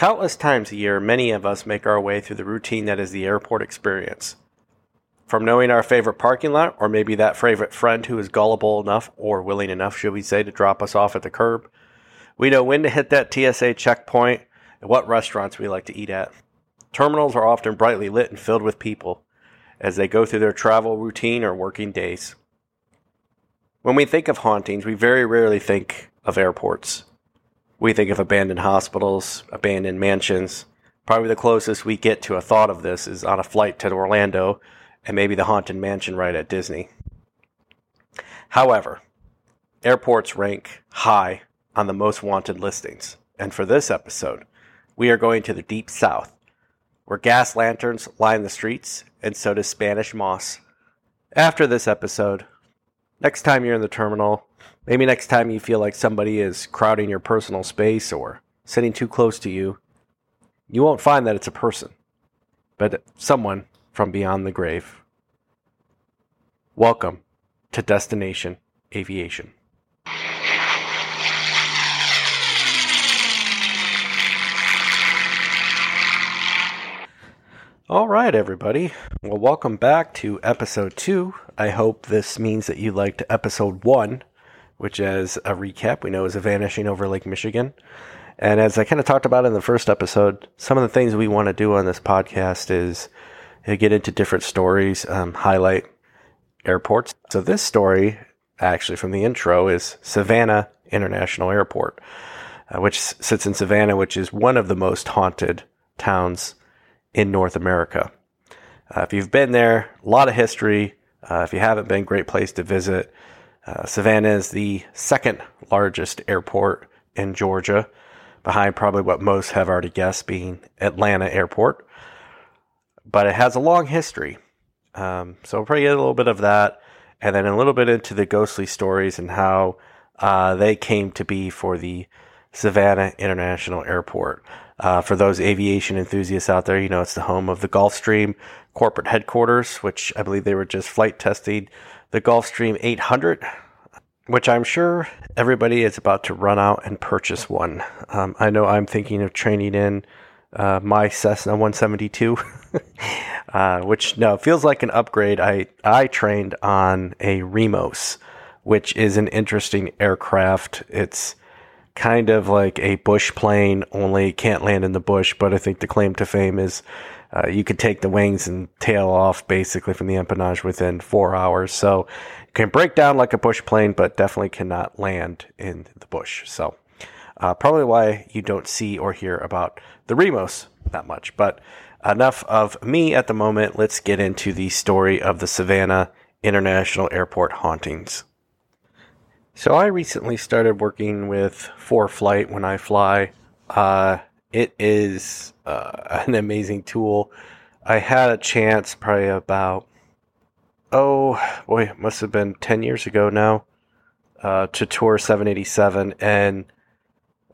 Countless times a year, many of us make our way through the routine that is the airport experience. From knowing our favorite parking lot, or maybe that favorite friend who is gullible enough, or willing enough, should we say, to drop us off at the curb, we know when to hit that TSA checkpoint and what restaurants we like to eat at. Terminals are often brightly lit and filled with people as they go through their travel routine or working days. When we think of hauntings, we very rarely think of airports. We think of abandoned hospitals, abandoned mansions. Probably the closest we get to a thought of this is on a flight to Orlando and maybe the haunted mansion right at Disney. However, airports rank high on the most wanted listings. And for this episode, we are going to the deep south, where gas lanterns line the streets and so does Spanish moss. After this episode, next time you're in the terminal, maybe next time you feel like somebody is crowding your personal space or sitting too close to you, you won't find that it's a person, but someone from beyond the grave. Welcome to Destination Aviation. All right, everybody. Well, welcome back to episode two. I hope this means that you liked episode one, which, as a recap, we know is a vanishing over Lake Michigan. And as I kind of talked about in the first episode, some of the things we want to do on this podcast is uh, get into different stories, um, highlight airports. So, this story, actually from the intro, is Savannah International Airport, uh, which sits in Savannah, which is one of the most haunted towns in North America. Uh, if you've been there, a lot of history. Uh, if you haven't been, great place to visit. Uh, Savannah is the second largest airport in Georgia, behind probably what most have already guessed being Atlanta Airport. But it has a long history. Um, so we'll probably get a little bit of that, and then a little bit into the ghostly stories and how uh, they came to be for the Savannah International Airport. Uh, for those aviation enthusiasts out there, you know, it's the home of the Gulfstream corporate headquarters, which I believe they were just flight testing the Gulfstream 800, which I'm sure everybody is about to run out and purchase one. Um, I know I'm thinking of training in uh, my Cessna 172, uh, which no feels like an upgrade. I I trained on a Remos, which is an interesting aircraft. It's kind of like a bush plane, only can't land in the bush. But I think the claim to fame is uh, you could take the wings and tail off basically from the empennage within four hours. So it can break down like a bush plane, but definitely cannot land in the bush. So uh, probably why you don't see or hear about the Remos that much. But enough of me at the moment. Let's get into the story of the Savannah International Airport hauntings. So I recently started working with ForeFlight when I fly. Uh, it is uh, an amazing tool. I had a chance probably about oh boy, must have been ten years ago now uh, to tour 787, and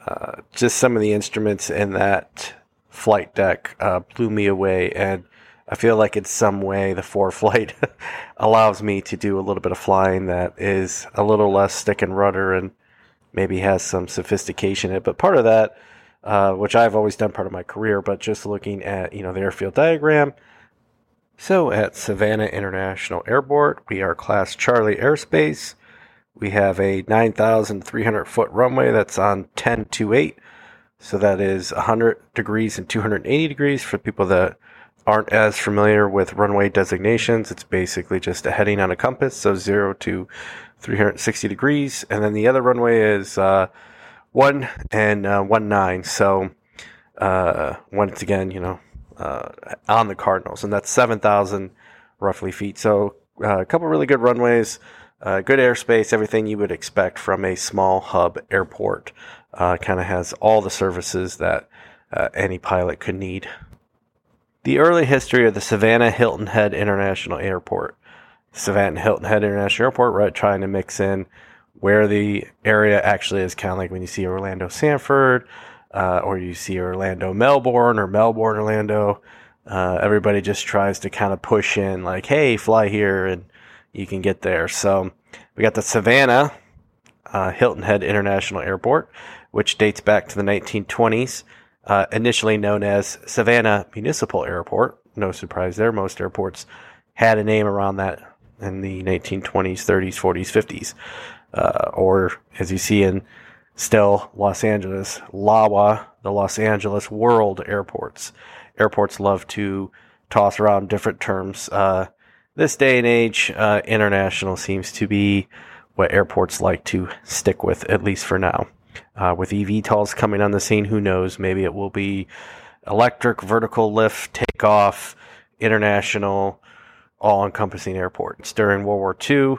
uh, just some of the instruments in that flight deck uh, blew me away, and I feel like in some way the four flight allows me to do a little bit of flying that is a little less stick and rudder and maybe has some sophistication in it. But part of that, uh, which I've always done part of my career, but just looking at you know the airfield diagram. So at Savannah International Airport, we are Class Charlie airspace. We have a 9,300 foot runway that's on 1028. So that is 100 degrees and 280 degrees for people that aren't as familiar with runway designations, it's basically just a heading on a compass, so zero to 360 degrees, and then the other runway is uh, one and uh, one nine. So uh, once again, you know, uh, on the Cardinals, and that's 7,000 roughly feet. So uh, a couple really good runways. Uh, good airspace, everything you would expect from a small hub airport. kind of has all the services that any pilot could need the early history of the Savannah Hilton Head International Airport. Savannah Hilton Head International Airport, right, trying to mix in where the area actually is, kind of like when you see Orlando Sanford, uh, or you see Orlando Melbourne, or Melbourne Orlando. Uh, everybody just tries to kind of push in, like, hey, fly here, and you can get there. So we got the Savannah uh, Hilton Head International Airport, which dates back to the 1920s. Uh, initially known as Savannah Municipal Airport. No surprise there. Most airports had a name around that in the 1920s, 30s, 40s, 50s. Uh, or as you see in still Los Angeles, LAWA, the Los Angeles World Airports. Airports love to toss around different terms. Uh, this day and age, uh, international seems to be what airports like to stick with, at least for now. Uh, with eVTOLs coming on the scene, who knows? Maybe it will be electric, vertical lift, takeoff, international, all encompassing airports. During World War II,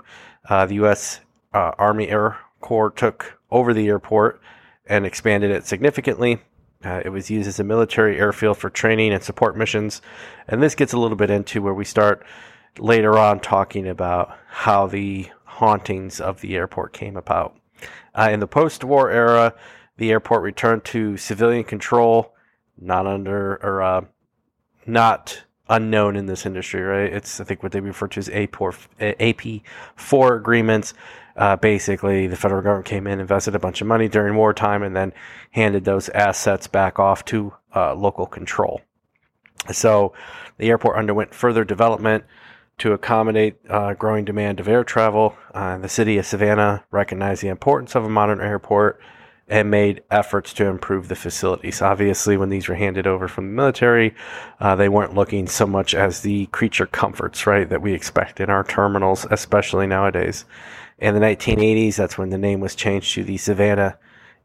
uh, the U.S. Uh, Army Air Corps took over the airport and expanded it significantly. Uh, it was used as a military airfield for training and support missions. And this gets a little bit into where we start later on talking about how the hauntings of the airport came about. Uh, in the post war era, the airport returned to civilian control, not under or uh, not unknown in this industry, right? It's, I think, what they refer to as AP4 agreements. Uh, basically, the federal government came in, invested a bunch of money during wartime, and then handed those assets back off to uh, local control. So the airport underwent further development to accommodate uh, growing demand of air travel. Uh, the city of Savannah recognized the importance of a modern airport and made efforts to improve the facilities. Obviously, when these were handed over from the military, uh, they weren't looking so much as the creature comforts, right, that we expect in our terminals, especially nowadays. In the 1980s, that's when the name was changed to the Savannah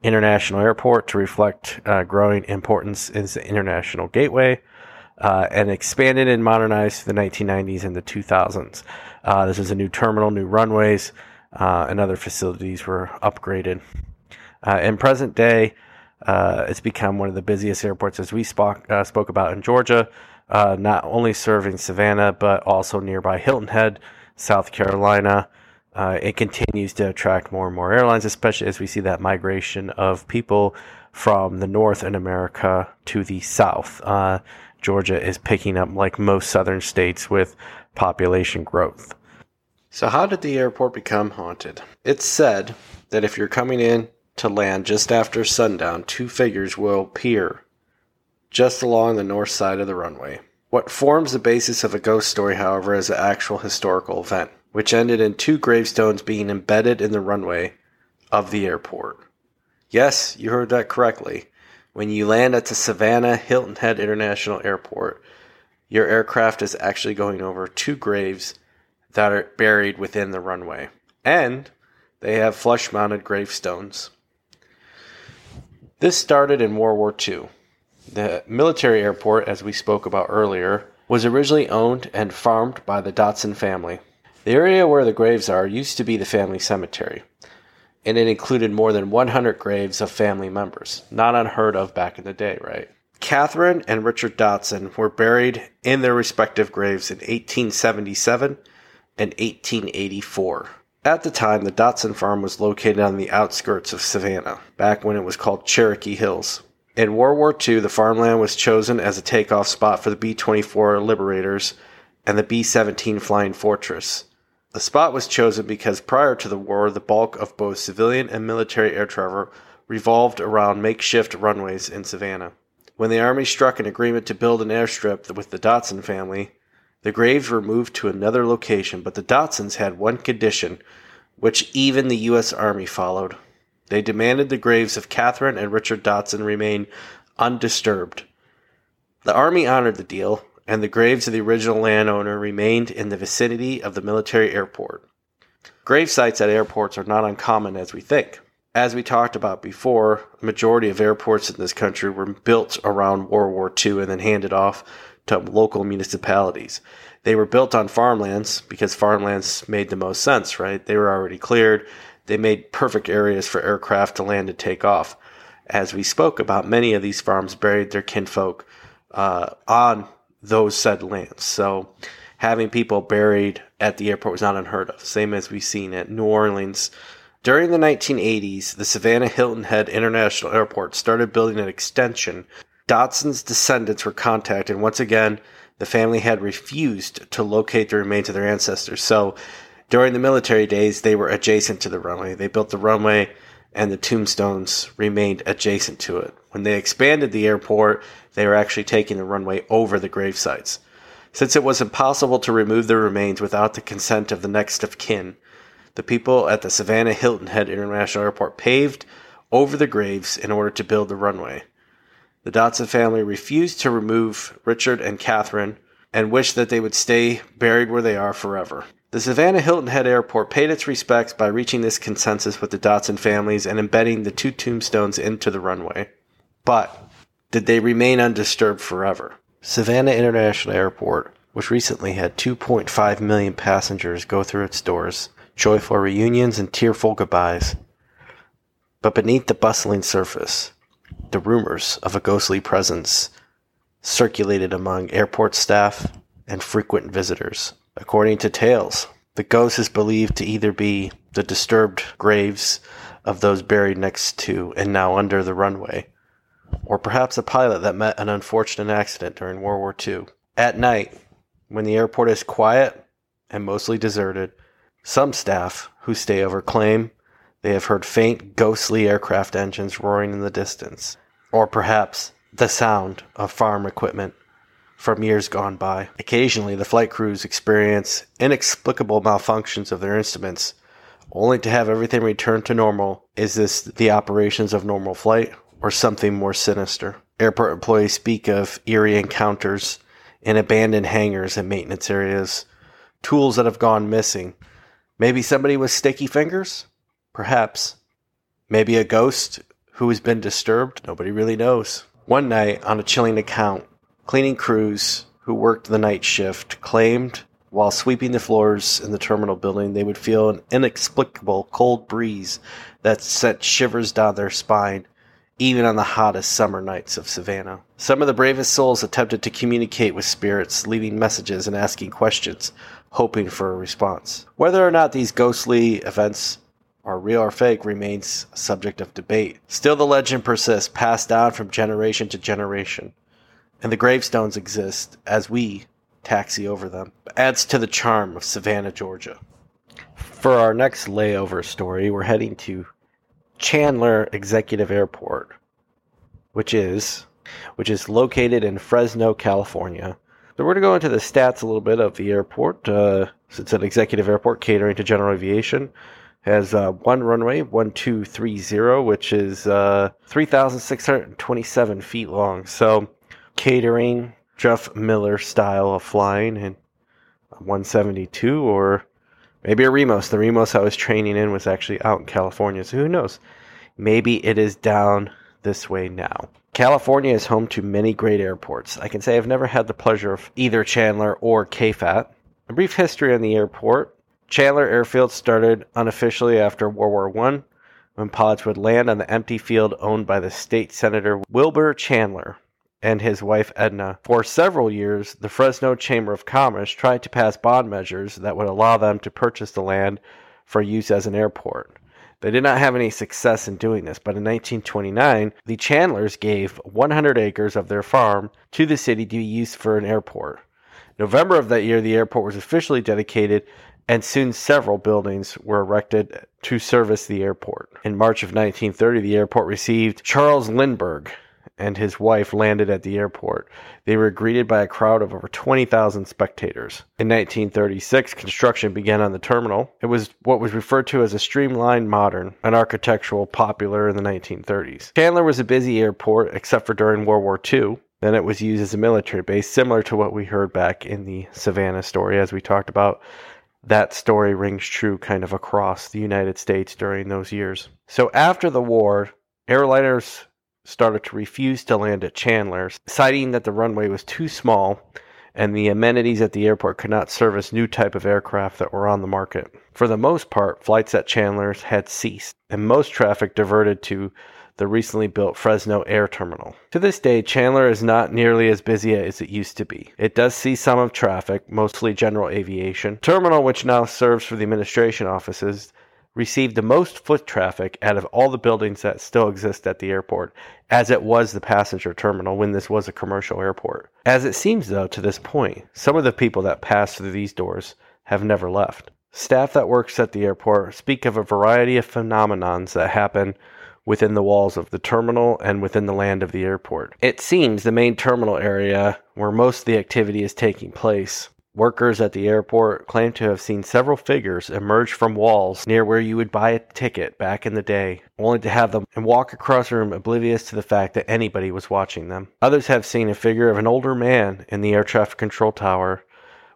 International Airport to reflect uh, growing importance as the international gateway uh, and expanded and modernized through the 1990s and the 2000s. Uh, this is a new terminal, new runways, uh, and other facilities were upgraded. Uh, in present day, uh, it's become one of the busiest airports, as we spoke, uh, spoke about in Georgia, not only serving Savannah, but also nearby Hilton Head, South Carolina. it continues to attract more and more airlines, especially as we see that migration of people from the north in America to the south. Uh, Georgia is picking up like most southern states with population growth. So, how did the airport become haunted? It's said that if you're coming in to land just after sundown, two figures will appear just along the north side of the runway. What forms the basis of a ghost story, however, is an actual historical event, which ended in two gravestones being embedded in the runway of the airport. Yes, you heard that correctly. When you land at the Savannah Hilton Head International Airport, your aircraft is actually going over two graves that are buried within the runway. And they have flush mounted gravestones. This started in World War II. The military airport, as we spoke about earlier, was originally owned and farmed by the Dotson family. The area where the graves are used to be the family cemetery and it included more than 100 graves of family members. Not unheard of back in the day, right? Catherine and Richard Dotson were buried in their respective graves in 1877 and 1884. At the time, the Dotson farm was located on the outskirts of Savannah, back when it was called Cherokee Hills. In World War II, the farmland was chosen as a takeoff spot for the B 24 Liberators and the B 17 Flying Fortress. The spot was chosen because prior to the war, the bulk of both civilian and military air travel revolved around makeshift runways in Savannah. When the Army struck an agreement to build an airstrip with the Dotson family, the graves were moved to another location, but the Dotsons had one condition, which even the U.S. Army followed. They demanded the graves of Catherine and Richard Dotson remain undisturbed. The Army honored the deal, and the graves of the original landowner remained in the vicinity of the military airport. Grave sites at airports are not uncommon as we think. As we talked about before, a majority of airports in this country were built around World War II and then handed off to local municipalities. They were built on farmlands because farmlands made the most sense, right? They were already cleared. They made perfect areas for aircraft to land and take off. As we spoke about, many of these farms buried their kinfolk uh, on those said lands. So having people buried at the airport was not unheard of, same as we've seen at New Orleans. During the 1980s, the Savannah Hilton Head International Airport started building an extension. Dotson's descendants were contacted. Once again, the family had refused to locate the remains of their ancestors. So during the military days, they were adjacent to the runway. They built the runway and the tombstones remained adjacent to it. When they expanded the airport, they were actually taking the runway over the grave sites. Since it was impossible to remove the remains without the consent of the next of kin, the people at the Savannah Hilton Head International Airport paved over the graves in order to build the runway. The Dotson family refused to remove Richard and Catherine and wished that they would stay buried where they are forever. The Savannah Hilton Head Airport paid its respects by reaching this consensus with the Dotson families and embedding the two tombstones into the runway. But did they remain undisturbed forever? Savannah International Airport, which recently had 2.5 million passengers go through its doors, joyful reunions and tearful goodbyes. But beneath the bustling surface, the rumors of a ghostly presence circulated among airport staff and frequent visitors. According to tales, the ghost is believed to either be the disturbed graves of those buried next to and now under the runway, or perhaps a pilot that met an unfortunate accident during World War II. At night, when the airport is quiet and mostly deserted, some staff who stay over claim they have heard faint, ghostly aircraft engines roaring in the distance, or perhaps the sound of farm equipment from years gone by. Occasionally, the flight crews experience inexplicable malfunctions of their instruments, only to have everything return to normal. Is this the operations of normal flight, or something more sinister? Airport employees speak of eerie encounters in abandoned hangars and maintenance areas, tools that have gone missing. Maybe somebody with sticky fingers? Perhaps. Maybe a ghost who has been disturbed? Nobody really knows. One night, on a chilling account, cleaning crews who worked the night shift claimed while sweeping the floors in the terminal building, they would feel an inexplicable cold breeze that sent shivers down their spine, even on the hottest summer nights of Savannah. Some of the bravest souls attempted to communicate with spirits, leaving messages and asking questions, hoping for a response. Whether or not these ghostly events are real or fake remains a subject of debate. Still, the legend persists, passed down from generation to generation, and the gravestones exist as we taxi over them. adds to the charm of Savannah, Georgia. For our next layover story, we're heading to Chandler Executive Airport, which is which is located in Fresno, California. So we're going to go into the stats a little bit of the airport. Uh, it's an executive airport catering to general aviation has uh, one runway, 1230, which is uh, 3,627 feet long. So, catering Jeff Miller style of flying in 172 or maybe a Remos. The Remos I was training in was actually out in California, so who knows? Maybe it is down this way now. California is home to many great airports. I can say I've never had the pleasure of either Chandler or KFAT. A brief history on the airport. Chandler Airfield started unofficially after World War I when pilots would land on the empty field owned by the state senator Wilbur Chandler and his wife Edna. For several years, the Fresno Chamber of Commerce tried to pass bond measures that would allow them to purchase the land for use as an airport. They did not have any success in doing this, but in 1929, the Chandlers gave 100 acres of their farm to the city to be used for an airport. November of that year, the airport was officially dedicated and soon several buildings were erected to service the airport. In March of 1930, the airport received Charles Lindbergh and his wife landed at the airport. They were greeted by a crowd of over 20,000 spectators. In 1936, construction began on the terminal. It was what was referred to as a streamlined modern, an architectural popular in the 1930s. Chandler was a busy airport except for during World War II. Then it was used as a military base, similar to what we heard back in the Savannah story, as we talked about that story rings true kind of across the United States during those years. So after the war, airliners started to refuse to land at Chandler, citing that the runway was too small and the amenities at the airport could not service new type of aircraft that were on the market. For the most part, flights at Chandler's had ceased, and most traffic diverted to the recently built Fresno Air Terminal. To this day, Chandler is not nearly as busy as it used to be. It does see some of traffic, mostly general aviation. Terminal, which now serves for the administration offices, received the most foot traffic out of all the buildings that still exist at the airport, as it was the passenger terminal when this was a commercial airport. As it seems, though, to this point, some of the people that pass through these doors have never left. Staff that works at the airport speak of a variety of phenomenons that happen within the walls of the terminal and within the land of the airport. It seems the main terminal area where most of the activity is taking place. Workers at the airport claim to have seen several figures emerge from walls near where you would buy a ticket back in the day, only to have them and walk across the room oblivious to the fact that anybody was watching them. Others have seen a figure of an older man in the air traffic control tower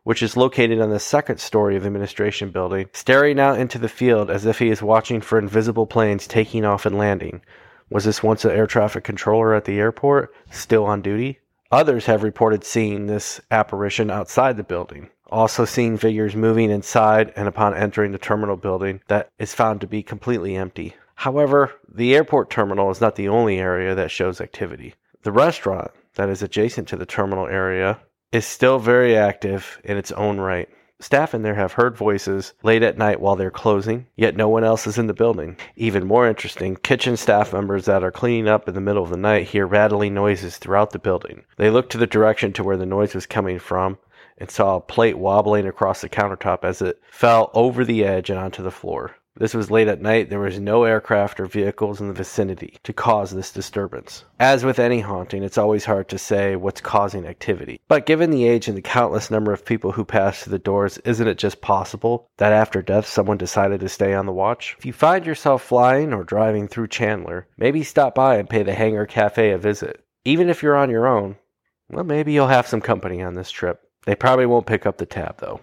which is located on the second story of the administration building, staring out into the field as if he is watching for invisible planes taking off and landing. Was this once an air traffic controller at the airport, still on duty? Others have reported seeing this apparition outside the building. Also, seen figures moving inside and upon entering the terminal building that is found to be completely empty. However, the airport terminal is not the only area that shows activity. The restaurant that is adjacent to the terminal area is still very active in its own right. Staff in there have heard voices late at night while they're closing, yet no one else is in the building. Even more interesting, kitchen staff members that are cleaning up in the middle of the night hear rattling noises throughout the building. They look to the direction to where the noise was coming from and saw a plate wobbling across the countertop as it fell over the edge and onto the floor. This was late at night. There was no aircraft or vehicles in the vicinity to cause this disturbance. As with any haunting, it's always hard to say what's causing activity. But given the age and the countless number of people who pass through the doors, isn't it just possible that after death someone decided to stay on the watch? If you find yourself flying or driving through Chandler, maybe stop by and pay the Hangar Cafe a visit. Even if you're on your own, well, maybe you'll have some company on this trip. They probably won't pick up the tab, though.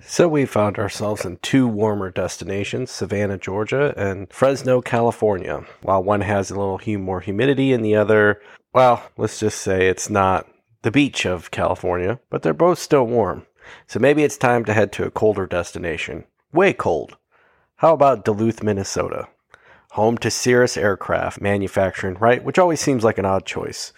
So we found ourselves in two warmer destinations, Savannah, Georgia, and Fresno, California. While one has a little more humidity and the other, well, let's just say it's not the beach of California, but they're both still warm. So maybe it's time to head to a colder destination. Way cold. How about Duluth, Minnesota? Home to Cirrus Aircraft Manufacturing, right? Which always seems like an odd choice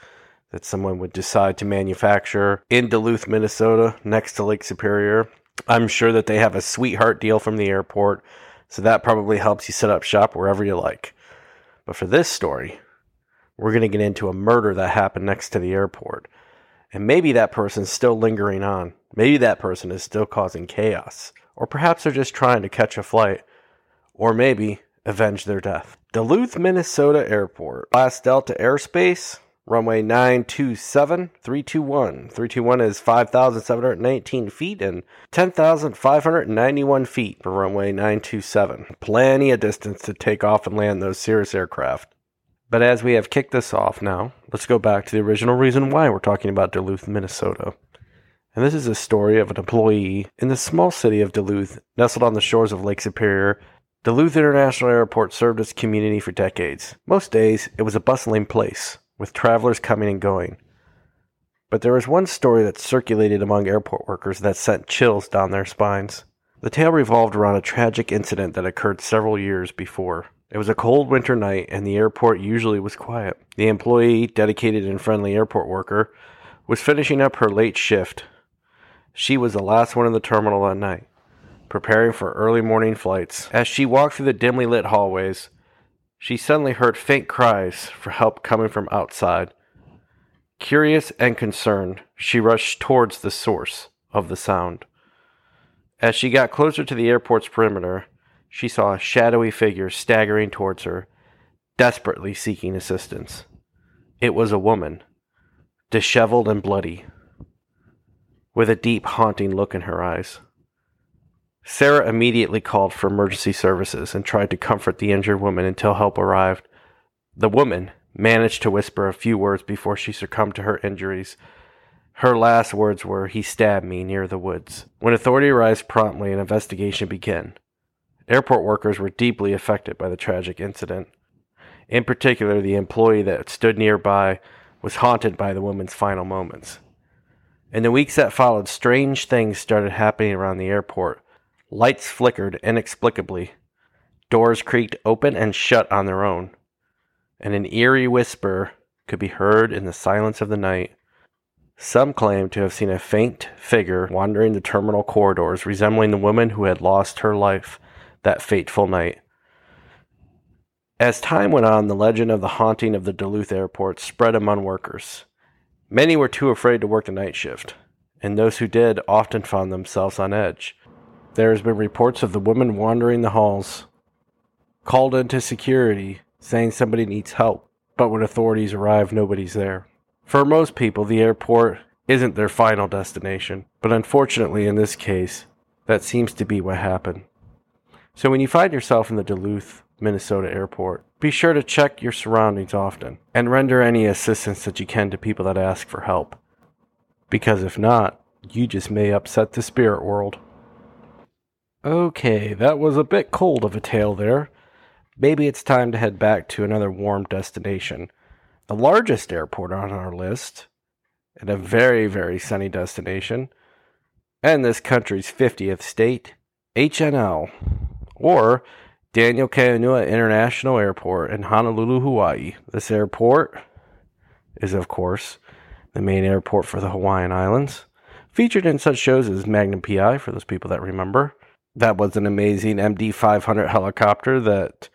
that someone would decide to manufacture in Duluth, Minnesota, next to Lake Superior. I'm sure that they have a sweetheart deal from the airport, so that probably helps you set up shop wherever you like. But for this story, we're going to get into a murder that happened next to the airport. And maybe that person's still lingering on. Maybe that person is still causing chaos. Or perhaps they're just trying to catch a flight. Or maybe avenge their death. Duluth, Minnesota Airport. Class Delta Airspace, runway 927 321 321 is 5719 feet and 10591 feet for runway 927 plenty of distance to take off and land those cirrus aircraft. But as we have kicked this off now let's go back to the original reason why we're talking about duluth minnesota. And this is a story of an employee in the small city of duluth nestled on the shores of lake superior. Duluth International Airport served its community for decades. Most days, it was a bustling place with travelers coming and going. But there was one story that circulated among airport workers that sent chills down their spines. The tale revolved around a tragic incident that occurred several years before. It was a cold winter night, and the airport usually was quiet. The employee, dedicated and friendly airport worker, was finishing up her late shift. She was the last one in the terminal that night, preparing for early morning flights. As she walked through the dimly lit hallways, she suddenly heard faint cries for help coming from outside. Curious and concerned, she rushed towards the source of the sound. As she got closer to the airport's perimeter, she saw a shadowy figure staggering towards her, desperately seeking assistance. It was a woman, disheveled and bloody, with a deep, haunting look in her eyes. Sarah immediately called for emergency services and tried to comfort the injured woman until help arrived. The woman managed to whisper a few words before she succumbed to her injuries. Her last words were, He stabbed me near the woods. When authority arrived promptly, an investigation began. Airport workers were deeply affected by the tragic incident. In particular, the employee that stood nearby was haunted by the woman's final moments. In the weeks that followed, strange things started happening around the airport. Lights flickered inexplicably. Doors creaked open and shut on their own. And an eerie whisper could be heard in the silence of the night. Some claimed to have seen a faint figure wandering the terminal corridors, resembling the woman who had lost her life that fateful night. As time went on, the legend of the haunting of the Duluth airport spread among workers. Many were too afraid to work the night shift, and those who did often found themselves on edge. There has been reports of the woman wandering the halls, called into security, saying somebody needs help, but when authorities arrive, nobody's there. For most people, the airport isn't their final destination, but unfortunately, in this case, that seems to be what happened. So when you find yourself in the Duluth, Minnesota airport, be sure to check your surroundings often and render any assistance that you can to people that ask for help. Because if not, you just may upset the spirit world. Okay, that was a bit cold of a tale there. Maybe it's time to head back to another warm destination. The largest airport on our list, and a very, very sunny destination, and this country's 50th state, HNL, or Daniel K Inouye International Airport in Honolulu, Hawaii. This airport is, of course, the main airport for the Hawaiian Islands. Featured in such shows as Magnum PI, for those people that remember. That was an amazing MD 500 helicopter that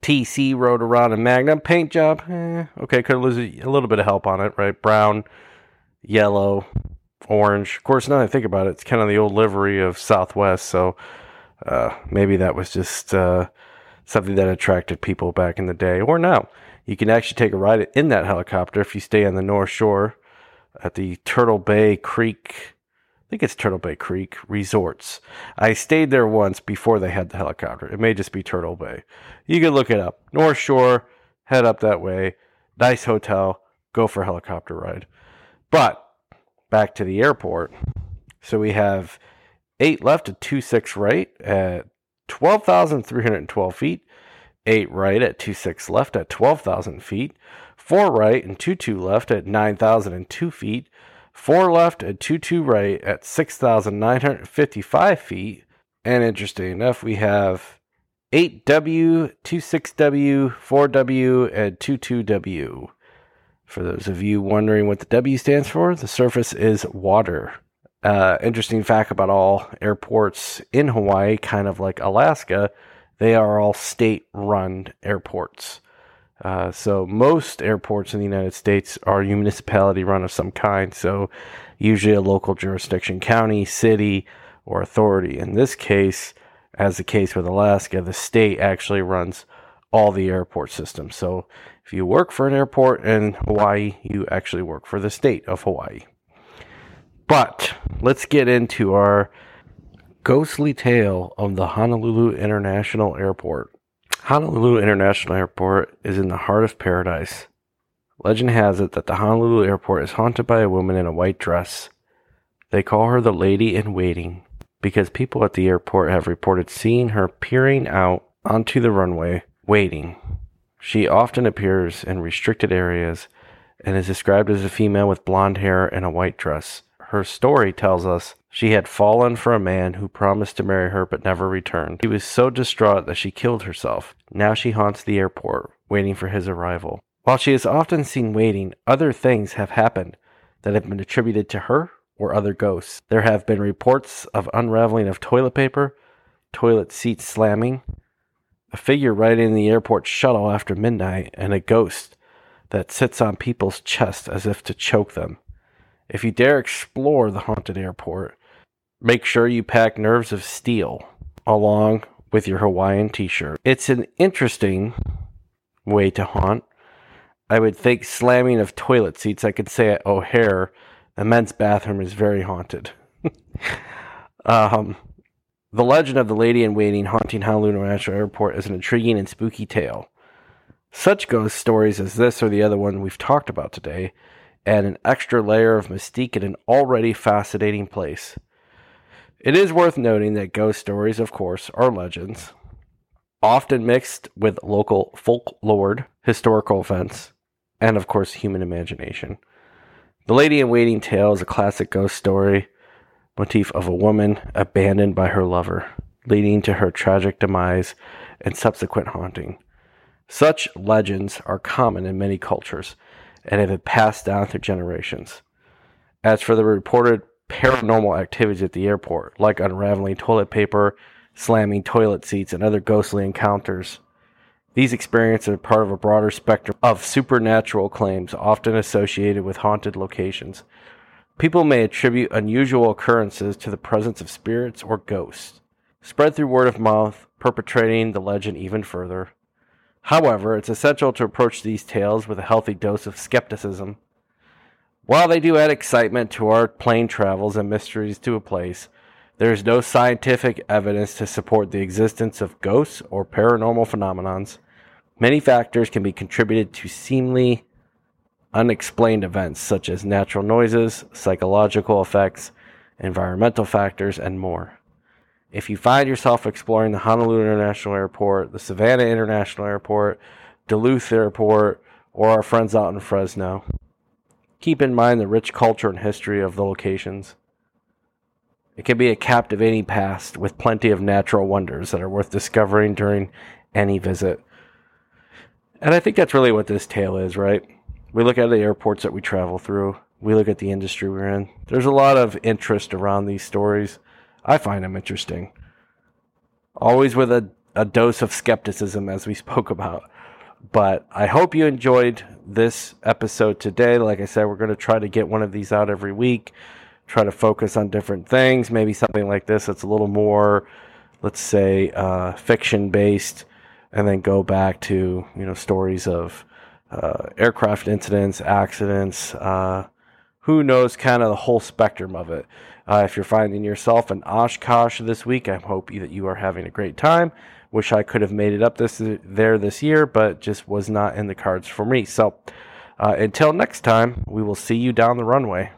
TC rode around in Magnum. Paint job, eh, okay, could lose a little bit of help on it, right? Brown, yellow, orange. Of course, now I think about it, it's kind of the old livery of Southwest, so uh, maybe that was just uh, something that attracted people back in the day, or now. You can actually take a ride in that helicopter if you stay on the North Shore at the Turtle Bay Creek. Think it's Turtle Bay Creek Resorts. I stayed there once before they had the helicopter. It may just be Turtle Bay. You can look it up. North Shore, head up that way. Nice hotel. Go for a helicopter ride. But back to the airport. So we have eight left at two six right at 12,312 feet. Eight right at two six left at 12,000 feet. Four right and two two left at 9,002 feet. Four left at two two right at 6,955 feet. And interesting enough, we have 8W, 26W, 4W, and 22W. For those of you wondering what the W stands for, the surface is water. Uh, interesting fact about all airports in Hawaii, kind of like Alaska, they are all state run airports. Uh, so most airports in the United States are municipality run of some kind. So usually a local jurisdiction, county, city, or authority. In this case, as the case with Alaska, the state actually runs all the airport systems. So if you work for an airport in Hawaii, you actually work for the state of Hawaii. But let's get into our ghostly tale of the Honolulu International Airport. Honolulu International Airport is in the heart of paradise. Legend has it that the Honolulu airport is haunted by a woman in a white dress. They call her the Lady in Waiting because people at the airport have reported seeing her peering out onto the runway, waiting. She often appears in restricted areas and is described as a female with blonde hair and a white dress. Her story tells us she had fallen for a man who promised to marry her but never returned. She was so distraught that she killed herself. Now she haunts the airport, waiting for his arrival. While she is often seen waiting, other things have happened that have been attributed to her or other ghosts. There have been reports of unraveling of toilet paper, toilet seats slamming, a figure riding in the airport shuttle after midnight, and a ghost that sits on people's chests as if to choke them. If you dare explore the haunted airport, make sure you pack nerves of steel along with your Hawaiian t shirt. It's an interesting way to haunt. I would think slamming of toilet seats. I could say at O'Hare, the men's bathroom is very haunted. um, the legend of the lady in waiting haunting Honolulu International Airport is an intriguing and spooky tale. Such ghost stories as this or the other one we've talked about today add an extra layer of mystique in an already fascinating place. It is worth noting that ghost stories, of course, are legends, often mixed with local folklore, historical events, and of course, human imagination. The Lady in Waiting tale is a classic ghost story motif of a woman abandoned by her lover, leading to her tragic demise and subsequent haunting. Such legends are common in many cultures and have been passed down through generations. As for the reported paranormal activities at the airport, like unraveling toilet paper, slamming toilet seats, and other ghostly encounters, these experiences are part of a broader spectrum of supernatural claims often associated with haunted locations. People may attribute unusual occurrences to the presence of spirits or ghosts, spread through word of mouth, perpetrating the legend even further. However, it's essential to approach these tales with a healthy dose of skepticism. While they do add excitement to our plane travels and mysteries to a place, there is no scientific evidence to support the existence of ghosts or paranormal phenomenons. Many factors can be contributed to seemingly unexplained events such as natural noises, psychological effects, environmental factors, and more. If you find yourself exploring the Honolulu International Airport, the Savannah International Airport, Duluth Airport, or our friends out in Fresno, keep in mind the rich culture and history of the locations. It can be a captivating past with plenty of natural wonders that are worth discovering during any visit. And I think that's really what this tale is, right? We look at the airports that we travel through, we look at the industry we're in. There's a lot of interest around these stories. I find them interesting. Always with a, a dose of skepticism, as we spoke about. But I hope you enjoyed this episode today. Like I said, we're going to try to get one of these out every week try to focus on different things. Maybe something like this that's a little more, let's say, uh, fiction based, and then go back to you know stories of uh, aircraft incidents, accidents. Uh, who knows, kind of the whole spectrum of it. Uh, if you're finding yourself in Oshkosh this week, I hope that you are having a great time. Wish I could have made it up this there this year, but just was not in the cards for me. So, uh, until next time, we will see you down the runway.